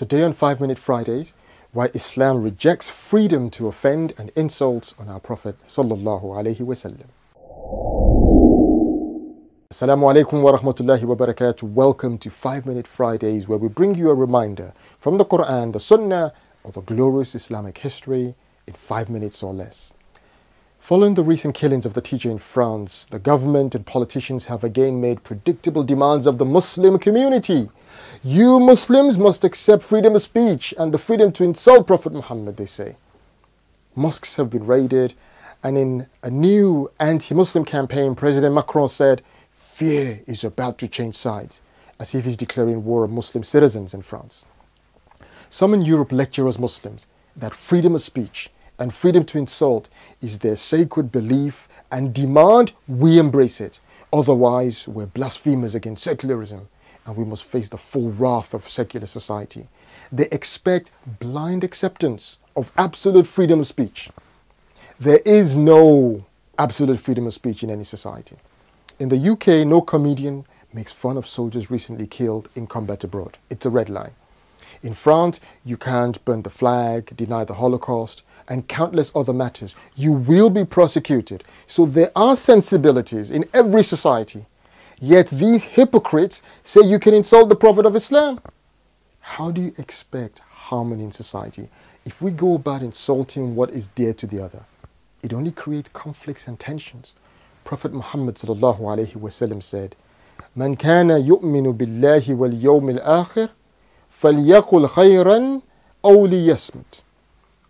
Today on 5 Minute Fridays, why Islam rejects freedom to offend and insults on our Prophet sallallahu alaihi wasallam. Assalamu alaikum wa rahmatullahi wa barakatuh. Welcome to 5 Minute Fridays, where we bring you a reminder from the Quran, the Sunnah, or the glorious Islamic history in 5 minutes or less. Following the recent killings of the teacher in France, the government and politicians have again made predictable demands of the Muslim community. You Muslims must accept freedom of speech and the freedom to insult Prophet Muhammad, they say. Mosques have been raided, and in a new anti Muslim campaign, President Macron said, Fear is about to change sides, as if he's declaring war on Muslim citizens in France. Some in Europe lecture us Muslims that freedom of speech and freedom to insult is their sacred belief and demand we embrace it. Otherwise, we're blasphemers against secularism and we must face the full wrath of secular society. They expect blind acceptance of absolute freedom of speech. There is no absolute freedom of speech in any society. In the UK, no comedian makes fun of soldiers recently killed in combat abroad. It's a red line. In France, you can't burn the flag, deny the Holocaust, and countless other matters. You will be prosecuted. So there are sensibilities in every society. Yet these hypocrites say you can insult the Prophet of Islam. How do you expect harmony in society if we go about insulting what is dear to the other? It only creates conflicts and tensions. Prophet Muhammad said, "Man kana yu'minu billahi wal yawmil akhir, falyaqul khayran aw.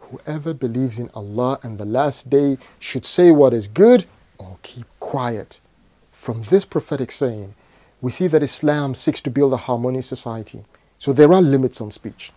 Whoever believes in Allah and the last day should say what is good or keep quiet. From this prophetic saying, we see that Islam seeks to build a harmonious society. So there are limits on speech.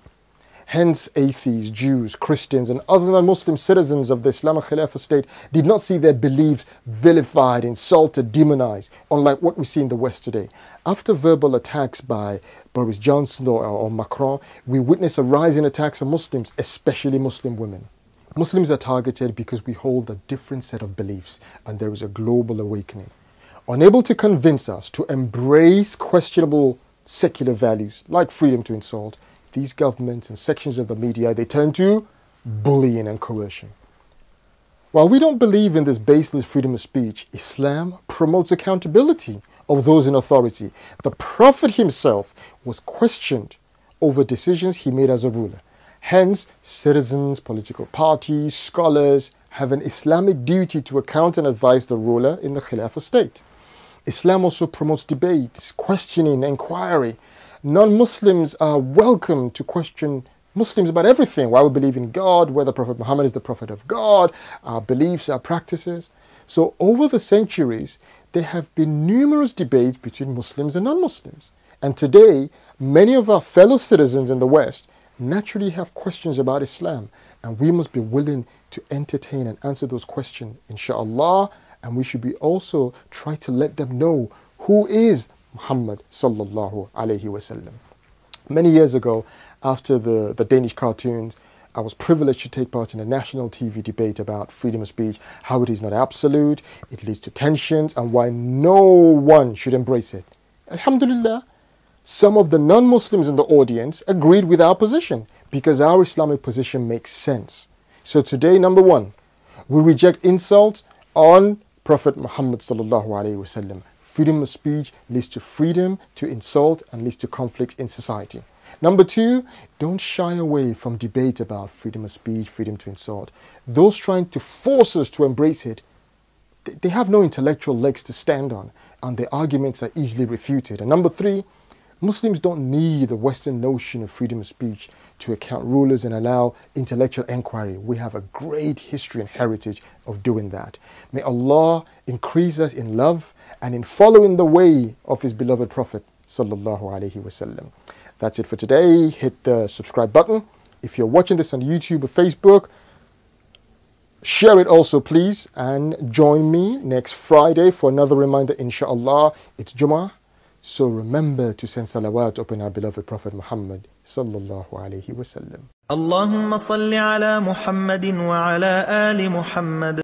Hence, atheists, Jews, Christians, and other non Muslim citizens of the Islamic Khilafah state did not see their beliefs vilified, insulted, demonized, unlike what we see in the West today. After verbal attacks by Boris Johnson or, or Macron, we witness a rise in attacks on Muslims, especially Muslim women. Muslims are targeted because we hold a different set of beliefs, and there is a global awakening. Unable to convince us to embrace questionable secular values like freedom to insult, these governments and sections of the media, they turn to bullying and coercion. While we don't believe in this baseless freedom of speech, Islam promotes accountability of those in authority. The Prophet himself was questioned over decisions he made as a ruler. Hence, citizens, political parties, scholars have an Islamic duty to account and advise the ruler in the Khilafah state. Islam also promotes debates, questioning, inquiry, non Muslims are welcome to question Muslims about everything why we believe in God, whether Prophet Muhammad is the Prophet of God, our beliefs, our practices. So, over the centuries, there have been numerous debates between Muslims and non Muslims. And today, many of our fellow citizens in the West naturally have questions about Islam, and we must be willing to entertain and answer those questions, inshallah. And we should be also try to let them know who is Muhammad sallallahu alaihi wasallam. Many years ago, after the, the Danish cartoons, I was privileged to take part in a national TV debate about freedom of speech, how it is not absolute, it leads to tensions, and why no one should embrace it. Alhamdulillah, some of the non Muslims in the audience agreed with our position because our Islamic position makes sense. So today, number one, we reject insults on Prophet Muhammad sallallahu alaihi wasallam. Freedom of speech leads to freedom to insult and leads to conflict in society. Number two, don't shy away from debate about freedom of speech, freedom to insult. Those trying to force us to embrace it, they have no intellectual legs to stand on, and their arguments are easily refuted. And number three, Muslims don't need the Western notion of freedom of speech to account rulers and allow intellectual inquiry. We have a great history and heritage of doing that. May Allah increase us in love and in following the way of his beloved Prophet. That's it for today. Hit the subscribe button. If you're watching this on YouTube or Facebook, share it also please and join me next Friday for another reminder inshallah. It's Jummah. So remember to send salawat upon our beloved Prophet Muhammad sallallahu alaihi wasallam. اللهم صل على محمد وعلى آل محمد